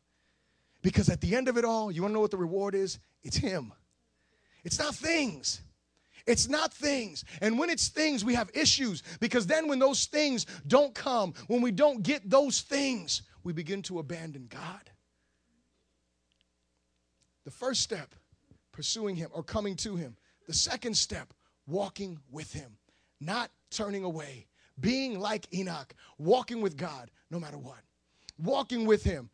A: Because at the end of it all, you wanna know what the reward is? It's Him. It's not things. It's not things. And when it's things, we have issues because then when those things don't come, when we don't get those things, we begin to abandon God. The first step, pursuing Him or coming to Him, the second step, walking with Him, not turning away, being like Enoch, walking with God no matter what, walking with Him.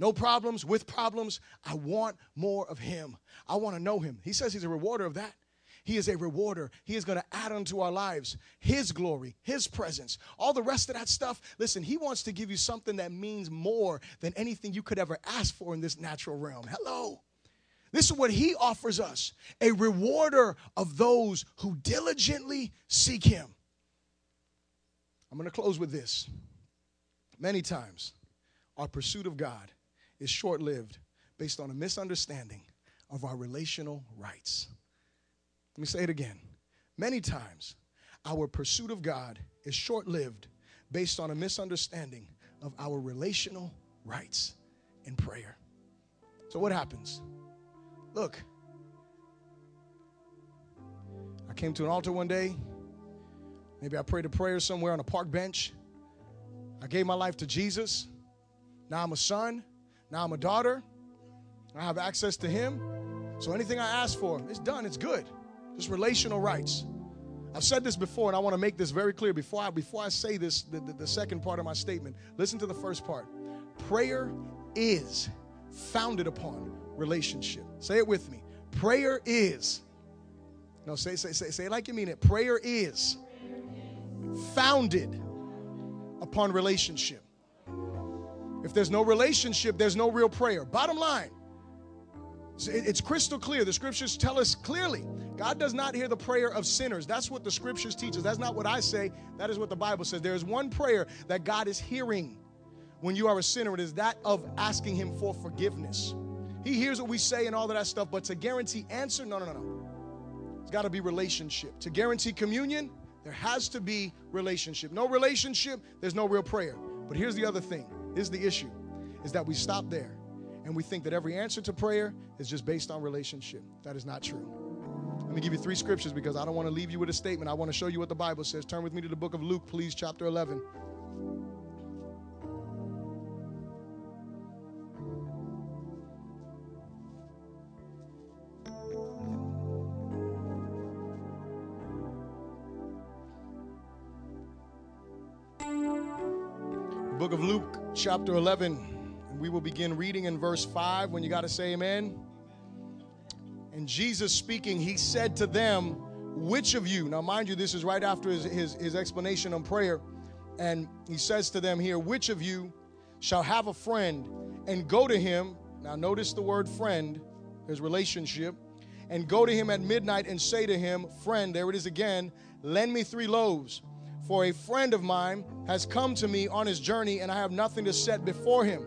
A: No problems, with problems. I want more of Him. I want to know Him. He says He's a rewarder of that. He is a rewarder. He is going to add unto our lives His glory, His presence, all the rest of that stuff. Listen, He wants to give you something that means more than anything you could ever ask for in this natural realm. Hello. This is what he offers us a rewarder of those who diligently seek him. I'm going to close with this. Many times, our pursuit of God is short lived based on a misunderstanding of our relational rights. Let me say it again. Many times, our pursuit of God is short lived based on a misunderstanding of our relational rights in prayer. So, what happens? Look, I came to an altar one day. Maybe I prayed a prayer somewhere on a park bench. I gave my life to Jesus. Now I'm a son. Now I'm a daughter. I have access to Him. So anything I ask for, it's done. It's good. Just relational rights. I've said this before, and I want to make this very clear before I before I say this, the, the, the second part of my statement. Listen to the first part. Prayer is founded upon relationship. Say it with me. Prayer is. No, say, say, say, say like you mean it. Prayer is founded upon relationship. If there's no relationship, there's no real prayer. Bottom line, it's crystal clear. The scriptures tell us clearly God does not hear the prayer of sinners. That's what the scriptures teach us. That's not what I say. That is what the Bible says. There is one prayer that God is hearing when you are a sinner. It is that of asking Him for forgiveness. He hears what we say and all of that stuff, but to guarantee answer, no, no, no, no. It's got to be relationship. To guarantee communion, there has to be relationship. No relationship, there's no real prayer. But here's the other thing. Here's the issue is that we stop there and we think that every answer to prayer is just based on relationship. That is not true. Let me give you three scriptures because I don't want to leave you with a statement. I want to show you what the Bible says. Turn with me to the book of Luke, please, chapter 11. Chapter 11. And we will begin reading in verse 5 when you got to say amen. And Jesus speaking, he said to them, Which of you, now mind you, this is right after his, his, his explanation on prayer. And he says to them here, Which of you shall have a friend and go to him? Now notice the word friend, his relationship. And go to him at midnight and say to him, Friend, there it is again, lend me three loaves for a friend of mine has come to me on his journey, and I have nothing to set before him.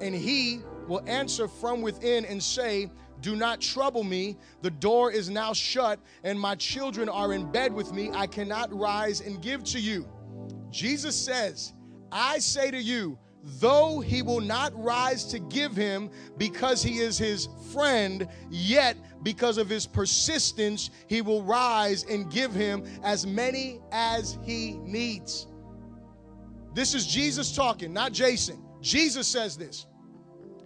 A: And he will answer from within and say, Do not trouble me. The door is now shut, and my children are in bed with me. I cannot rise and give to you. Jesus says, I say to you, though he will not rise to give him because he is his friend, yet because of his persistence, he will rise and give him as many as he needs. This is Jesus talking, not Jason. Jesus says this.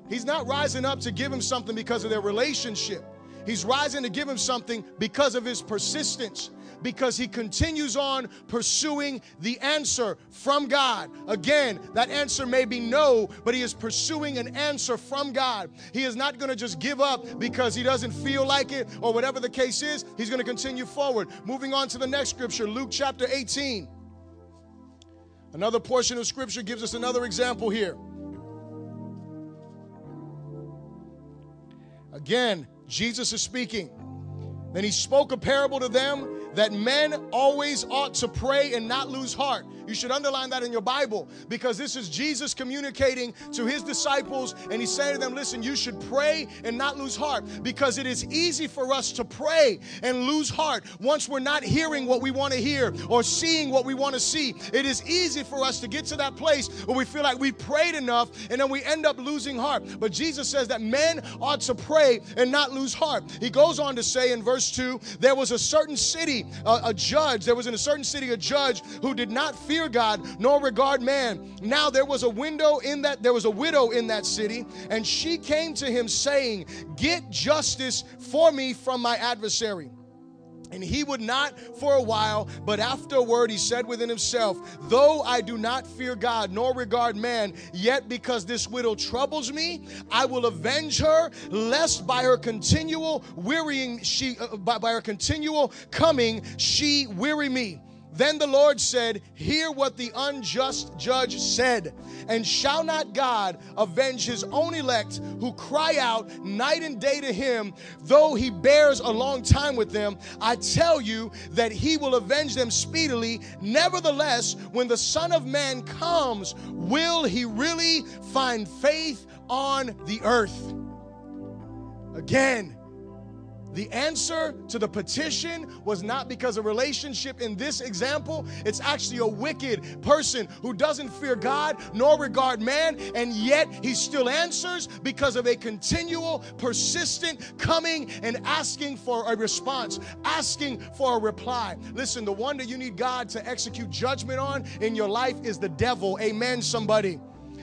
A: He's not rising up to give him something because of their relationship. He's rising to give him something because of his persistence because he continues on pursuing the answer from God. Again, that answer may be no, but he is pursuing an answer from God. He is not going to just give up because he doesn't feel like it or whatever the case is. He's going to continue forward. Moving on to the next scripture, Luke chapter 18. Another portion of scripture gives us another example here. Again, Jesus is speaking. Then he spoke a parable to them that men always ought to pray and not lose heart. You should underline that in your Bible because this is Jesus communicating to his disciples and he's saying to them, Listen, you should pray and not lose heart because it is easy for us to pray and lose heart once we're not hearing what we want to hear or seeing what we want to see. It is easy for us to get to that place where we feel like we prayed enough and then we end up losing heart. But Jesus says that men ought to pray and not lose heart. He goes on to say in verse 2 there was a certain city, a, a judge, there was in a certain city a judge who did not fear God nor regard man. Now there was a window in that there was a widow in that city, and she came to him saying, "Get justice for me from my adversary." And he would not for a while, but afterward he said within himself, Though I do not fear God nor regard man, yet because this widow troubles me, I will avenge her, lest by her continual wearying she uh, by, by her continual coming she weary me. Then the Lord said, Hear what the unjust judge said. And shall not God avenge his own elect who cry out night and day to him, though he bears a long time with them? I tell you that he will avenge them speedily. Nevertheless, when the Son of Man comes, will he really find faith on the earth? Again, the answer to the petition was not because of relationship in this example. It's actually a wicked person who doesn't fear God nor regard man, and yet he still answers because of a continual, persistent coming and asking for a response, asking for a reply. Listen, the one that you need God to execute judgment on in your life is the devil. Amen, somebody.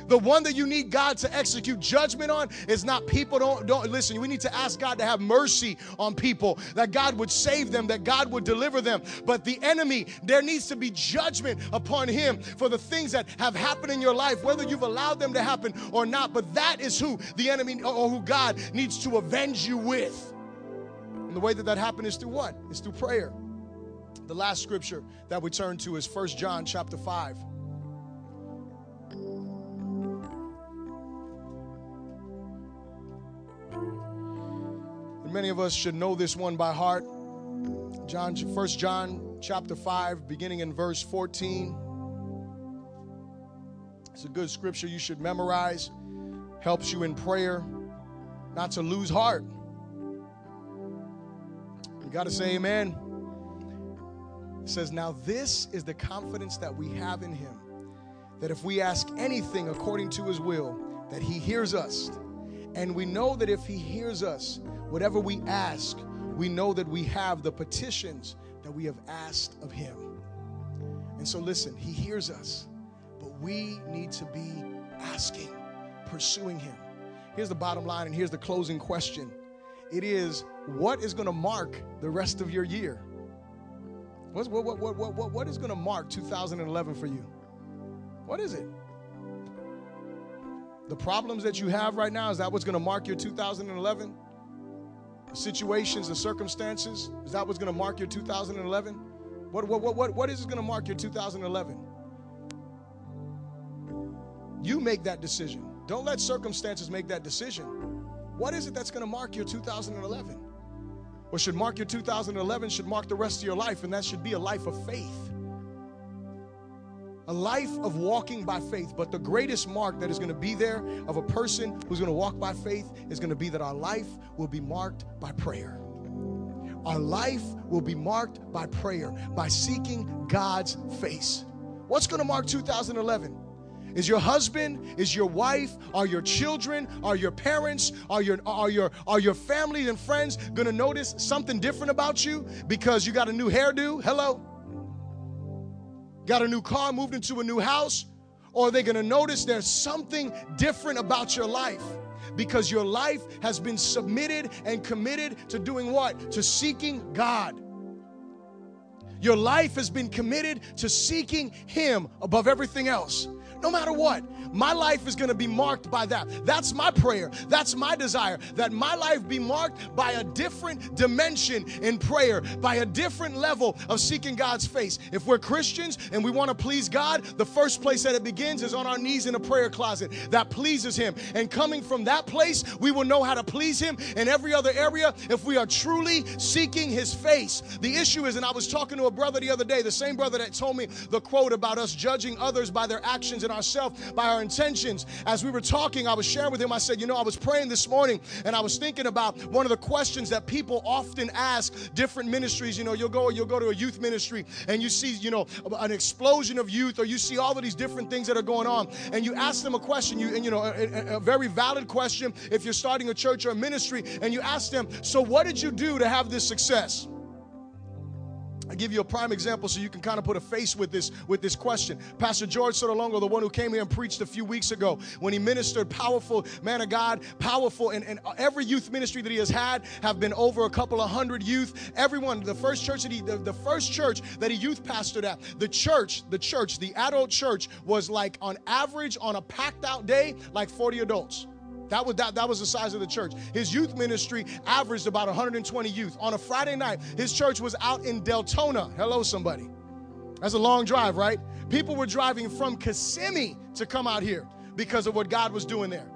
A: The one that you need God to execute judgment on is not people don't don't listen. We need to ask God to have mercy on people, that God would save them, that God would deliver them. But the enemy, there needs to be judgment upon him for the things that have happened in your life, whether you've allowed them to happen or not. But that is who the enemy or who God needs to avenge you with. And the way that that happened is through what? It's through prayer. The last scripture that we turn to is First John chapter 5. Many of us should know this one by heart. John, 1 John chapter 5, beginning in verse 14. It's a good scripture you should memorize, helps you in prayer. not to lose heart. You got to say amen. It says, Now this is the confidence that we have in him, that if we ask anything according to his will, that he hears us. And we know that if he hears us, whatever we ask, we know that we have the petitions that we have asked of him. And so, listen, he hears us, but we need to be asking, pursuing him. Here's the bottom line, and here's the closing question it is what is going to mark the rest of your year? What's, what, what, what, what, what is going to mark 2011 for you? What is it? The problems that you have right now, is that what's going to mark your 2011? The situations, the circumstances, is that what's going to mark your 2011? What, what, what, what, what is going to mark your 2011? You make that decision. Don't let circumstances make that decision. What is it that's going to mark your 2011? What should mark your 2011 should mark the rest of your life, and that should be a life of faith. A life of walking by faith. But the greatest mark that is going to be there of a person who's going to walk by faith is going to be that our life will be marked by prayer. Our life will be marked by prayer, by seeking God's face. What's going to mark 2011? Is your husband, is your wife, are your children, are your parents, are your are your are your family and friends going to notice something different about you because you got a new hairdo? Hello. Got a new car, moved into a new house? Or are they going to notice there's something different about your life? Because your life has been submitted and committed to doing what? To seeking God. Your life has been committed to seeking Him above everything else no matter what. My life is going to be marked by that. That's my prayer. That's my desire that my life be marked by a different dimension in prayer, by a different level of seeking God's face. If we're Christians and we want to please God, the first place that it begins is on our knees in a prayer closet that pleases Him. And coming from that place, we will know how to please Him in every other area if we are truly seeking His face. The issue is, and I was talking to a brother the other day, the same brother that told me the quote about us judging others by their actions and ourselves by our intentions. As we were talking, I was sharing with him, I said, You know, I was praying this morning and I was thinking about one of the questions that people often ask different ministries. You know, you'll go, you'll go to a youth ministry and you see, you know, an explosion of youth, or you see all of these different things that are going on, and you ask them a question, you, and you know, a, a very valid question if you're starting a church or a ministry, and you ask them, So what did you do to have this success? I give you a prime example so you can kind of put a face with this with this question. Pastor George Sotolongo, the one who came here and preached a few weeks ago, when he ministered, powerful man of God, powerful, and, and every youth ministry that he has had have been over a couple of hundred youth. Everyone, the first church that he, the, the first church that he youth pastored at, the church, the church, the adult church was like on average on a packed out day, like 40 adults. That was that, that was the size of the church. His youth ministry averaged about 120 youth. On a Friday night, his church was out in Deltona. Hello, somebody. That's a long drive, right? People were driving from Kissimmee to come out here because of what God was doing there.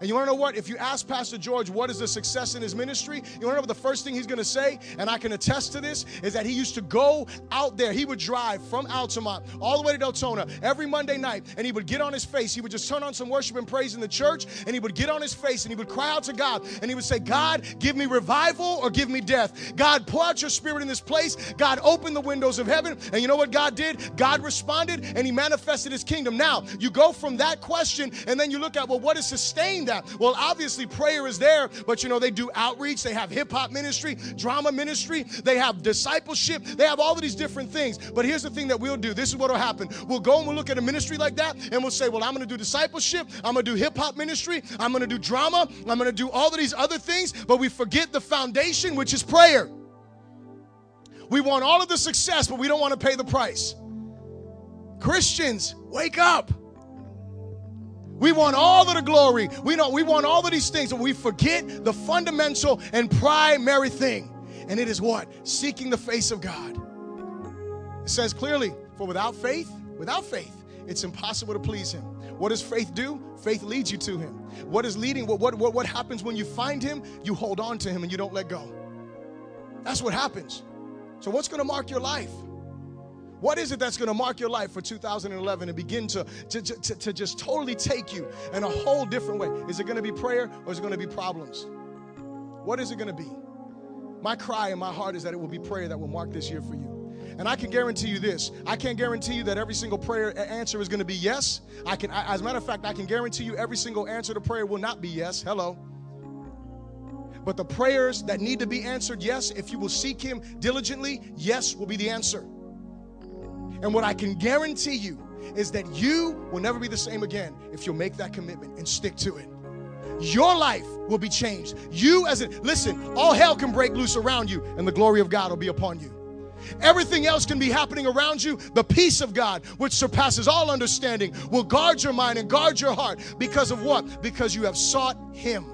A: And you want to know what? If you ask Pastor George what is the success in his ministry, you want to know what the first thing he's going to say, and I can attest to this, is that he used to go out there. He would drive from Altamont all the way to Deltona every Monday night, and he would get on his face. He would just turn on some worship and praise in the church, and he would get on his face and he would cry out to God, and he would say, God, give me revival or give me death. God, pour out your spirit in this place. God, open the windows of heaven. And you know what God did? God responded, and he manifested his kingdom. Now, you go from that question, and then you look at, well, what has sustained that? Well, obviously, prayer is there, but you know, they do outreach, they have hip hop ministry, drama ministry, they have discipleship, they have all of these different things. But here's the thing that we'll do this is what will happen. We'll go and we'll look at a ministry like that, and we'll say, Well, I'm gonna do discipleship, I'm gonna do hip hop ministry, I'm gonna do drama, I'm gonna do all of these other things, but we forget the foundation, which is prayer. We want all of the success, but we don't want to pay the price. Christians, wake up. We want all of the glory. We know we want all of these things, but we forget the fundamental and primary thing. And it is what? Seeking the face of God. It says clearly, for without faith, without faith, it's impossible to please him. What does faith do? Faith leads you to him. What is leading? What, what, what, what happens when you find him? You hold on to him and you don't let go. That's what happens. So, what's going to mark your life? What is it that's going to mark your life for 2011 and begin to, to, to, to just totally take you in a whole different way? Is it going to be prayer or is it going to be problems? What is it going to be? My cry in my heart is that it will be prayer that will mark this year for you. And I can guarantee you this. I can't guarantee you that every single prayer uh, answer is going to be yes. I can as a matter of fact, I can guarantee you every single answer to prayer will not be yes. Hello. But the prayers that need to be answered, yes, if you will seek him diligently, yes will be the answer. And what I can guarantee you is that you will never be the same again if you'll make that commitment and stick to it. Your life will be changed. You, as a listen, all hell can break loose around you, and the glory of God will be upon you. Everything else can be happening around you. The peace of God, which surpasses all understanding, will guard your mind and guard your heart. Because of what? Because you have sought Him.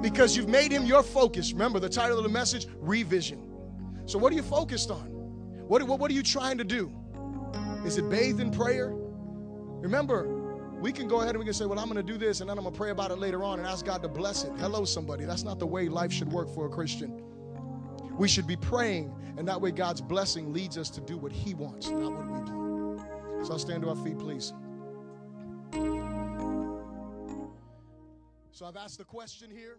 A: Because you've made Him your focus. Remember the title of the message? Revision. So, what are you focused on? What, what, what are you trying to do? Is it bathed in prayer? Remember, we can go ahead and we can say, Well, I'm going to do this and then I'm going to pray about it later on and ask God to bless it. Hello, somebody. That's not the way life should work for a Christian. We should be praying, and that way God's blessing leads us to do what He wants, not what we want. So I'll stand to our feet, please. So I've asked the question here.